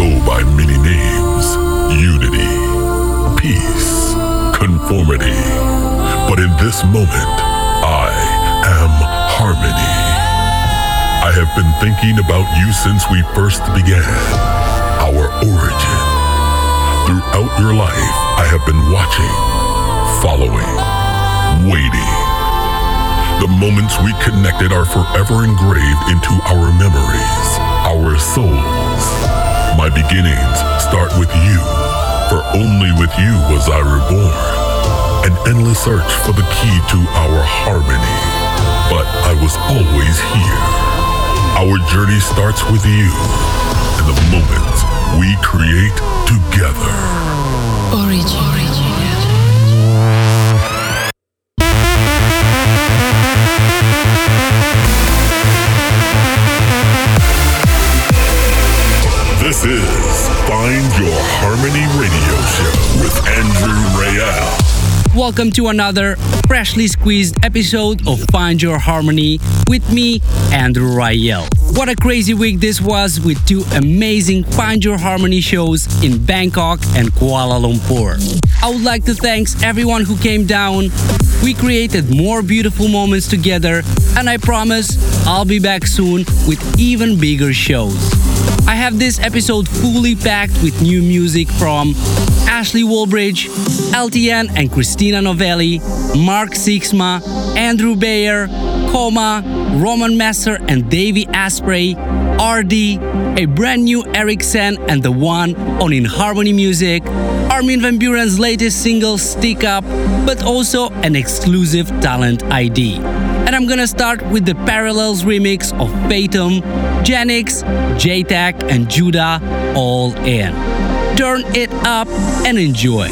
go by many names unity, peace, conformity. But in this moment, I am harmony. I have been thinking about you since we first began, our origin. Throughout your life, I have been watching, following, waiting. The moments we connected are forever engraved into our memories, our souls. My beginnings start with you, for only with you was I reborn. An endless search for the key to our harmony, but I was always here. Our journey starts with you and the moments we create together. Origin. This is Find Your Harmony Radio Show with Andrew Rayel. Welcome to another freshly squeezed episode of Find Your Harmony with me, Andrew Rayel. What a crazy week this was with two amazing Find Your Harmony shows in Bangkok and Kuala Lumpur. I would like to thank everyone who came down. We created more beautiful moments together, and I promise I'll be back soon with even bigger shows. I have this episode fully packed with new music from Ashley Wallbridge, LTN and Christina Novelli, Mark Sixma, Andrew Bayer, Coma, Roman Messer and Davey Asprey, RD, a brand new Eric Sen and the one on In Harmony Music, Armin Van Buuren's latest single Stick Up, but also an exclusive talent ID. I'm gonna start with the Parallels remix of Fatum, Janix, Jaytech, and Judah all in. Turn it up and enjoy.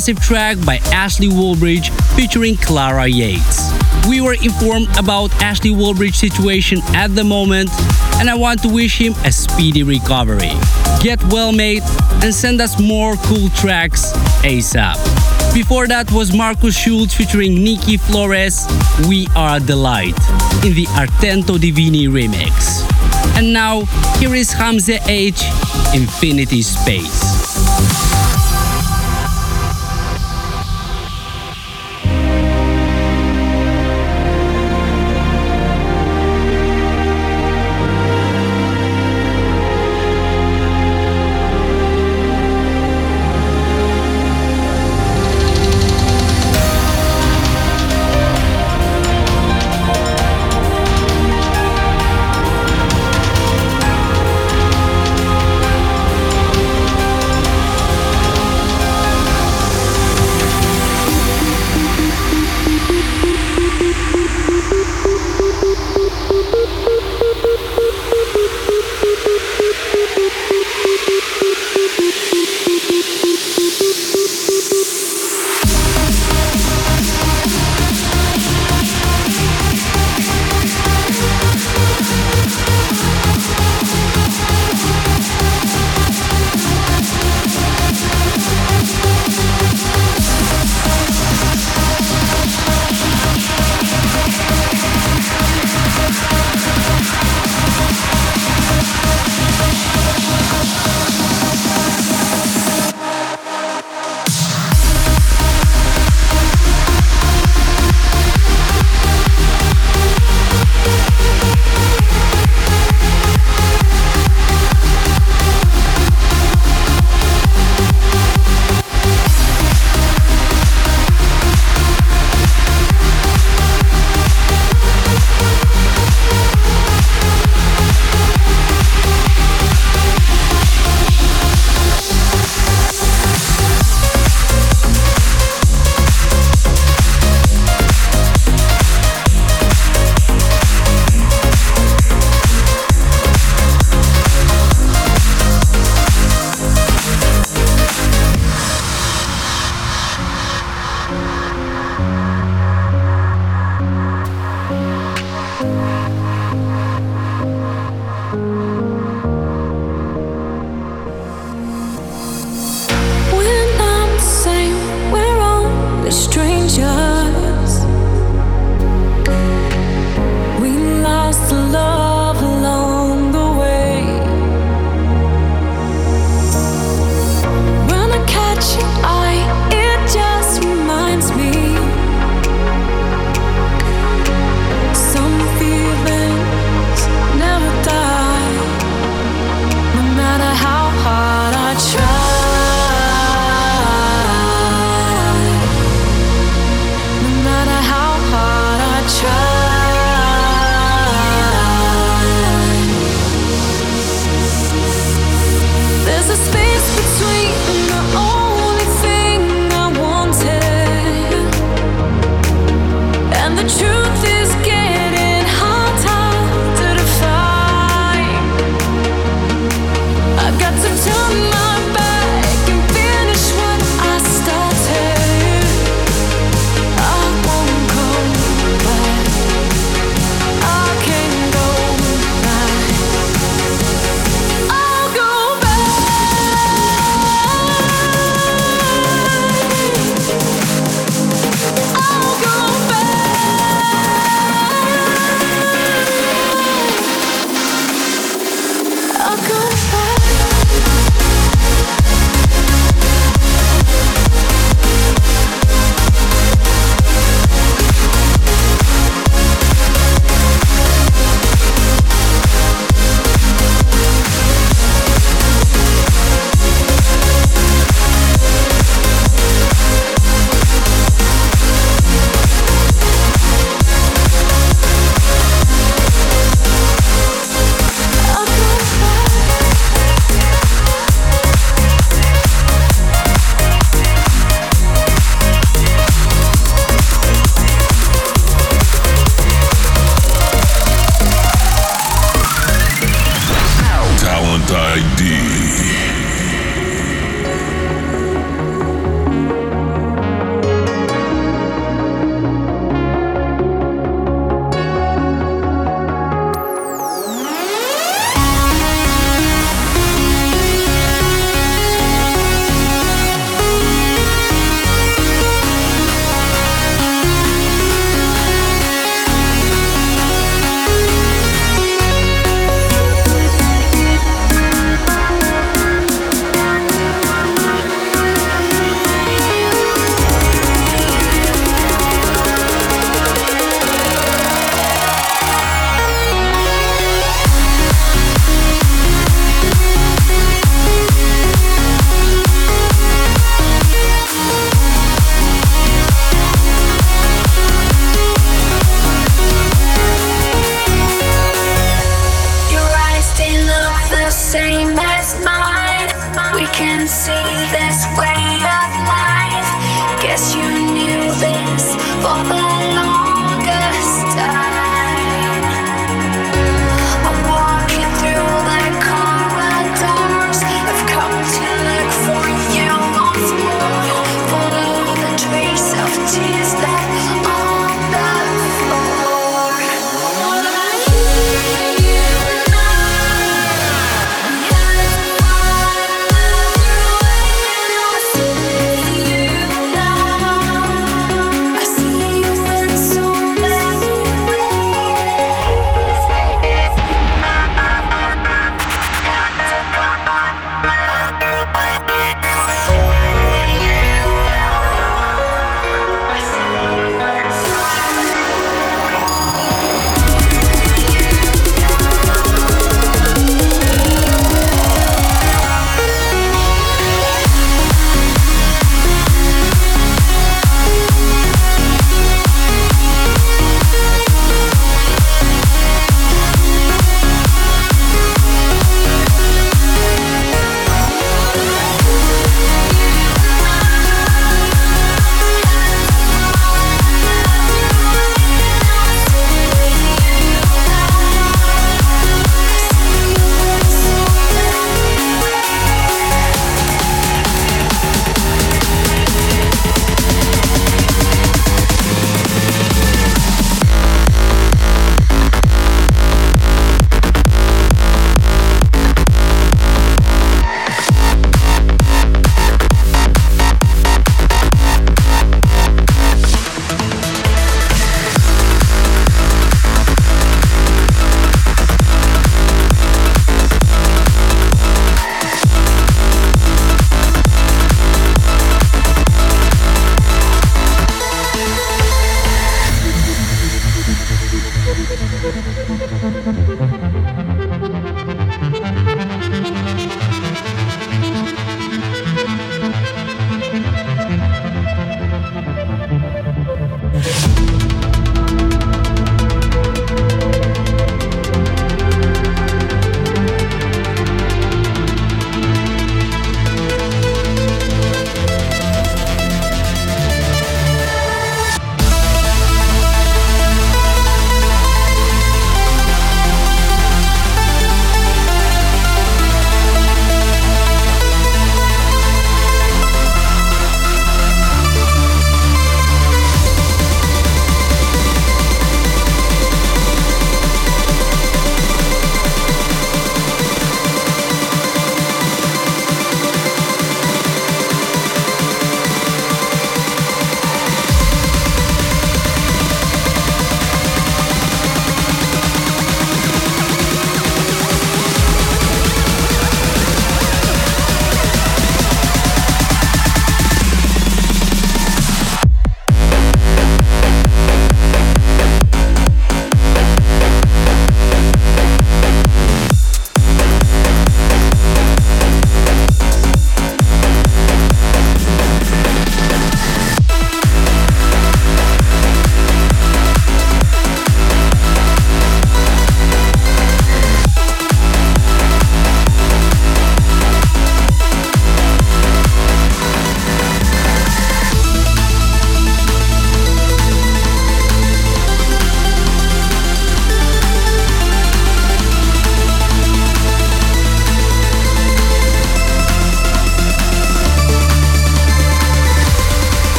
Massive track by Ashley Wallbridge featuring Clara Yates. We were informed about Ashley Wallbridge's situation at the moment, and I want to wish him a speedy recovery. Get well, mate, and send us more cool tracks ASAP. Before that was Markus Schulz featuring Nikki Flores, We Are the Light, in the Artento Divini remix. And now, here is Hamza H, Infinity Space.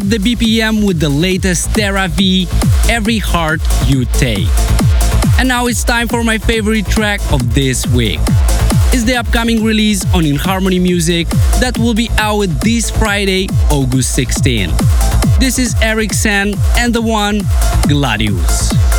Up the BPM with the latest Terra V, Every Heart You Take. And now it's time for my favorite track of this week. It's the upcoming release on In Harmony Music that will be out this Friday, August 16. This is Eric Sen and the one Gladius.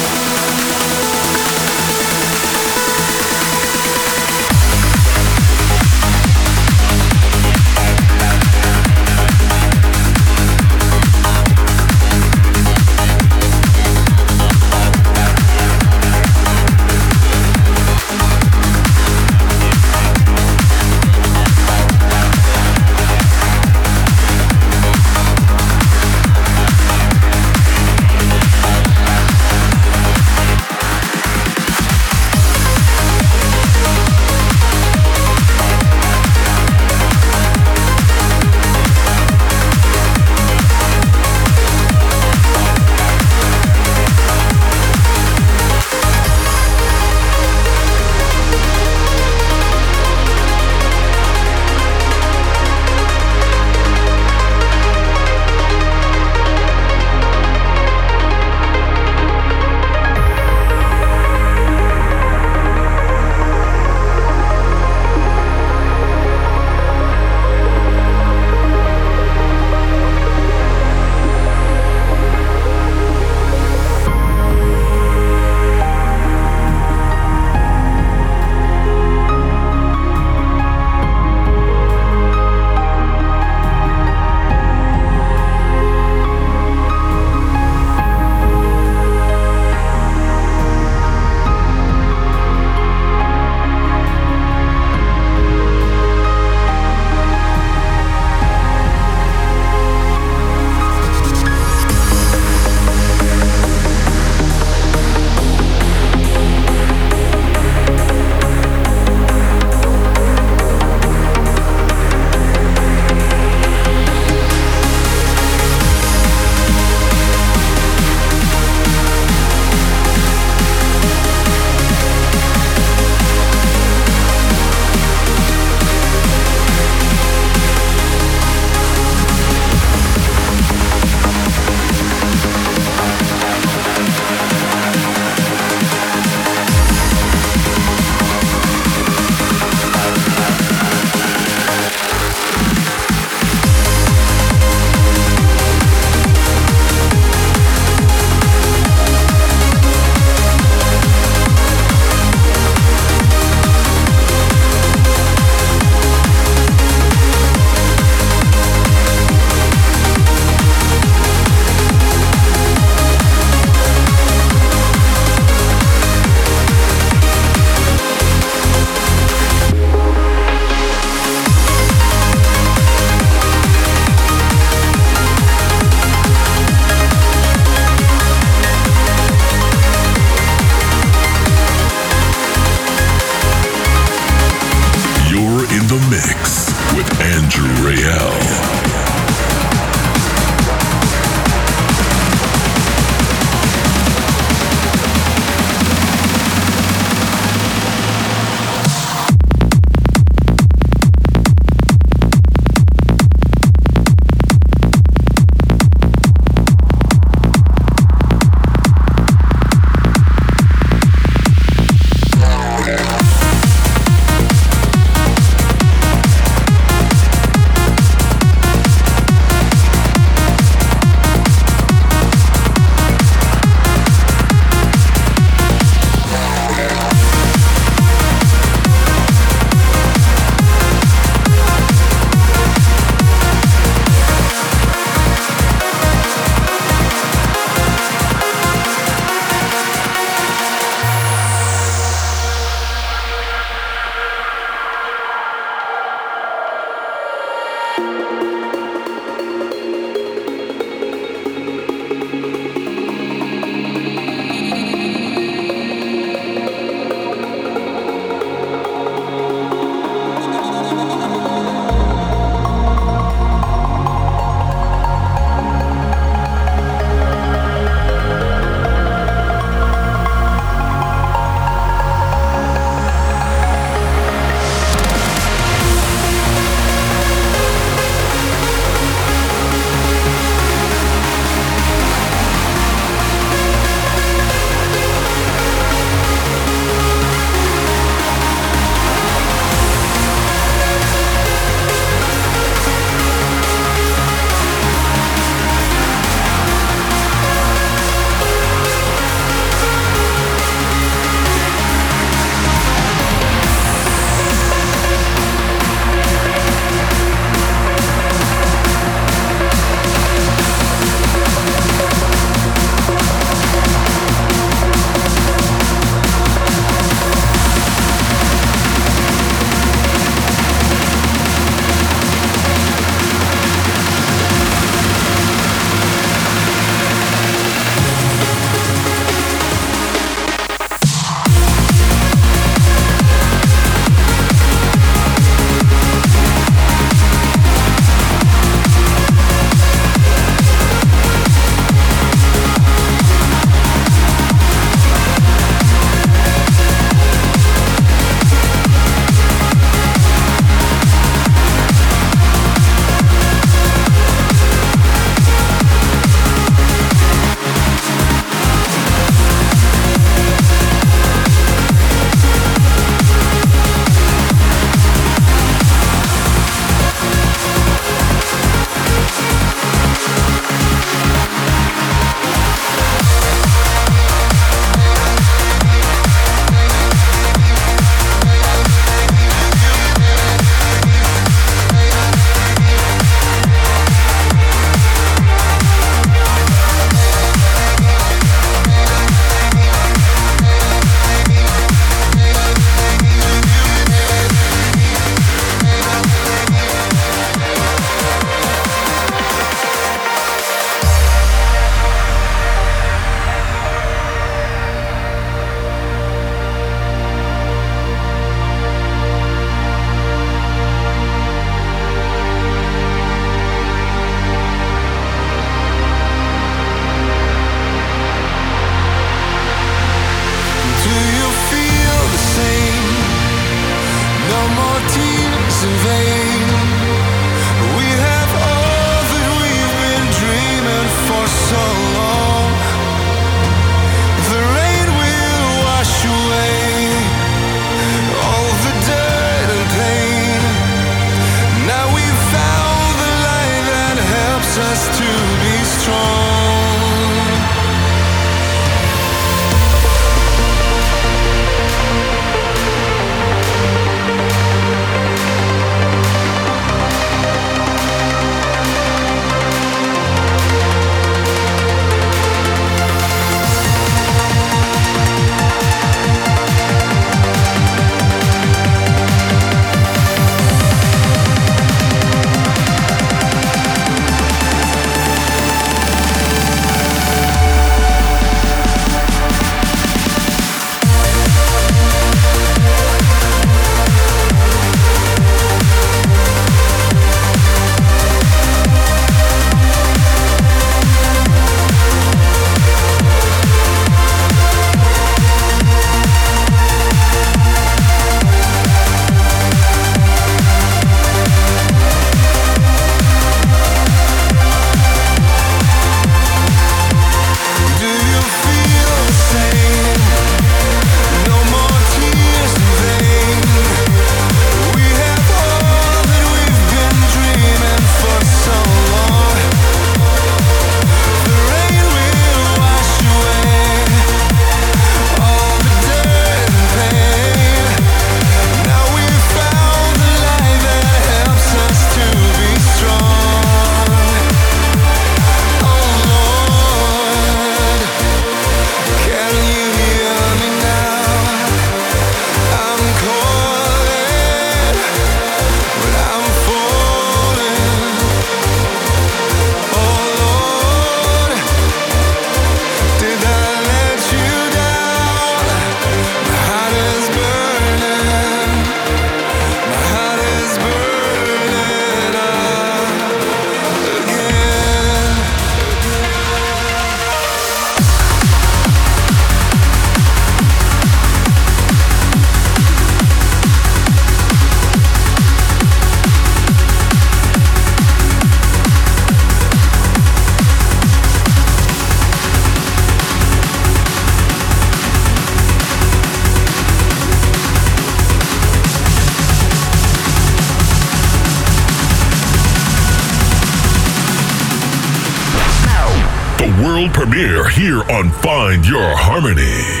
Premiere here on Find Your Harmony.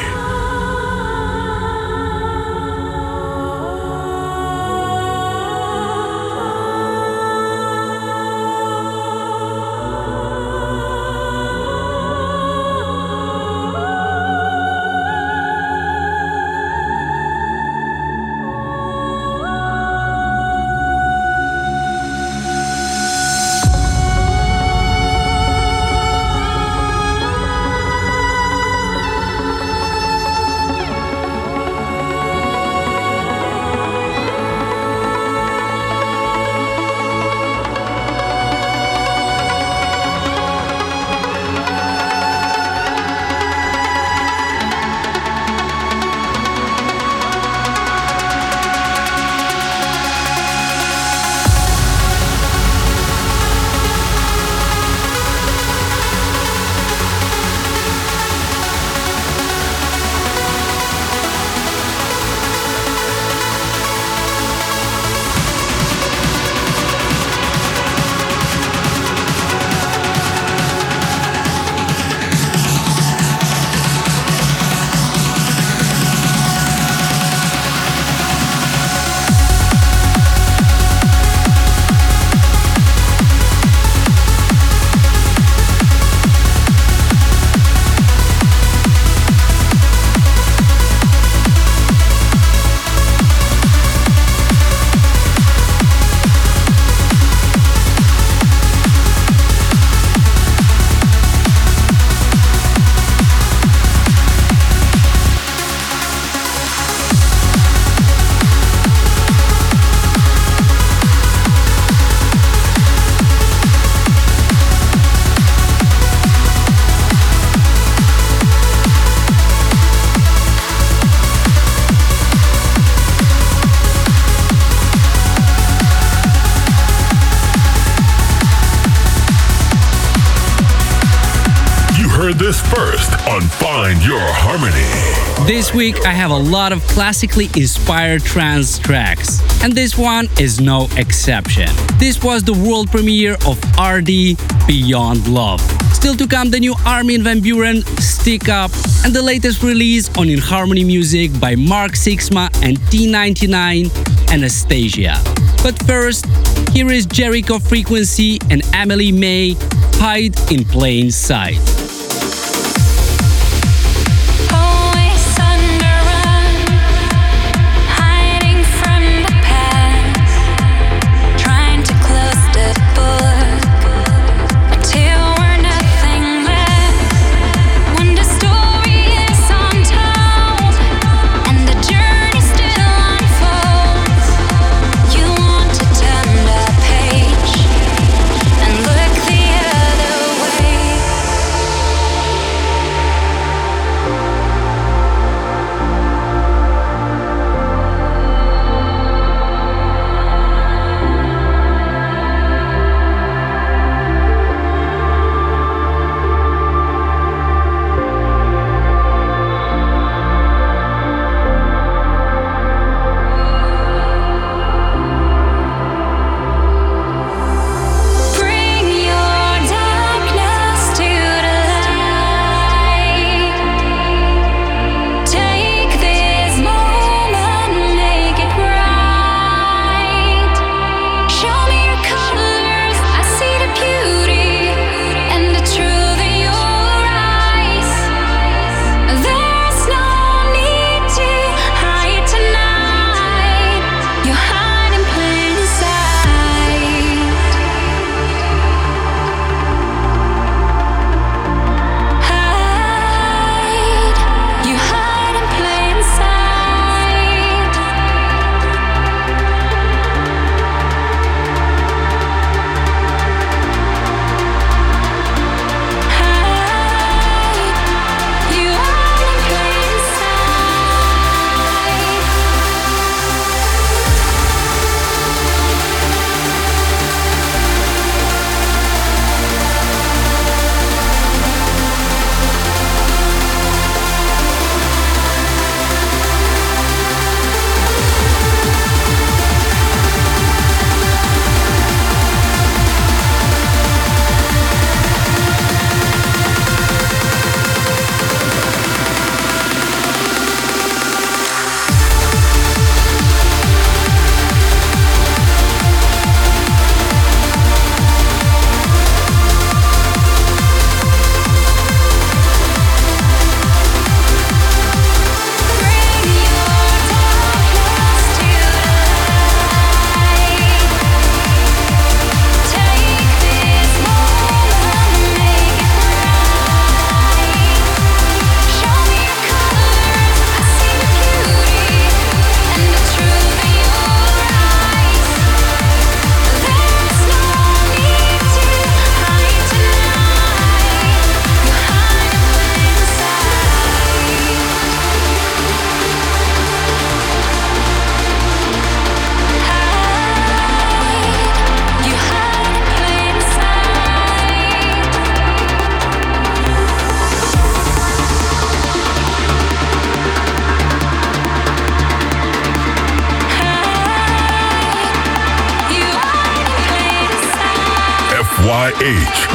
This week I have a lot of classically inspired trance tracks, and this one is no exception. This was the world premiere of RD Beyond Love. Still to come, the new Armin van Buuren Stick Up, and the latest release on In Harmony Music by Mark Sixma and T99 Anasthasia. But first, here is Jericho Frequency and Emily May Hide in Plain Sight.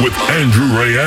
With Andrew Rayel.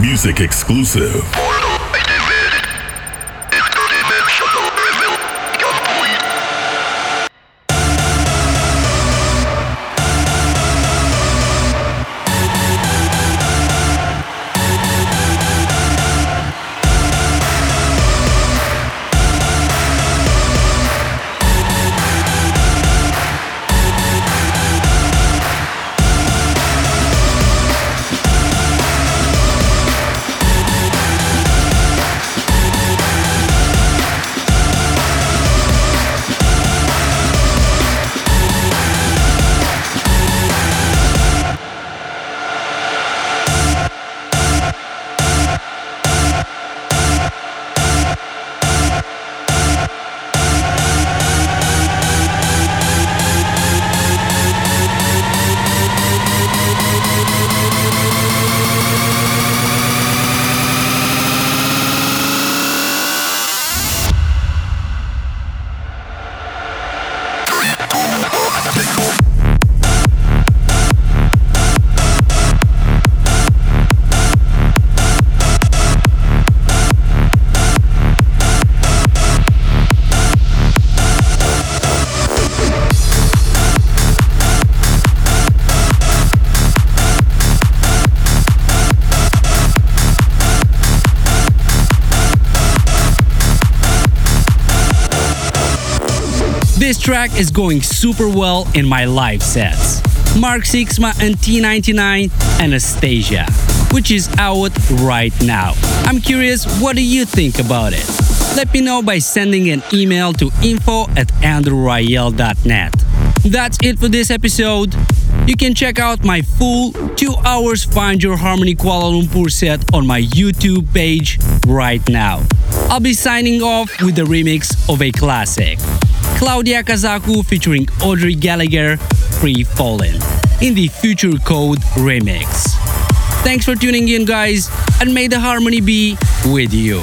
Music exclusive. Is going super well in my live sets. Mark Sixma and T99 Anasthasia, which is out right now. I'm curious, what do you think about it? Let me know by sending an email to info at andrewrayel.net. That's it for this episode. You can check out my full 2 hours Find Your Harmony Kuala Lumpur set on my YouTube page right now. I'll be signing off with the remix of a classic. Claudia Cazacu featuring Audrey Gallagher, Free Fallen, in the Future Code remix. Thanks for tuning in, guys, and may the harmony be with you.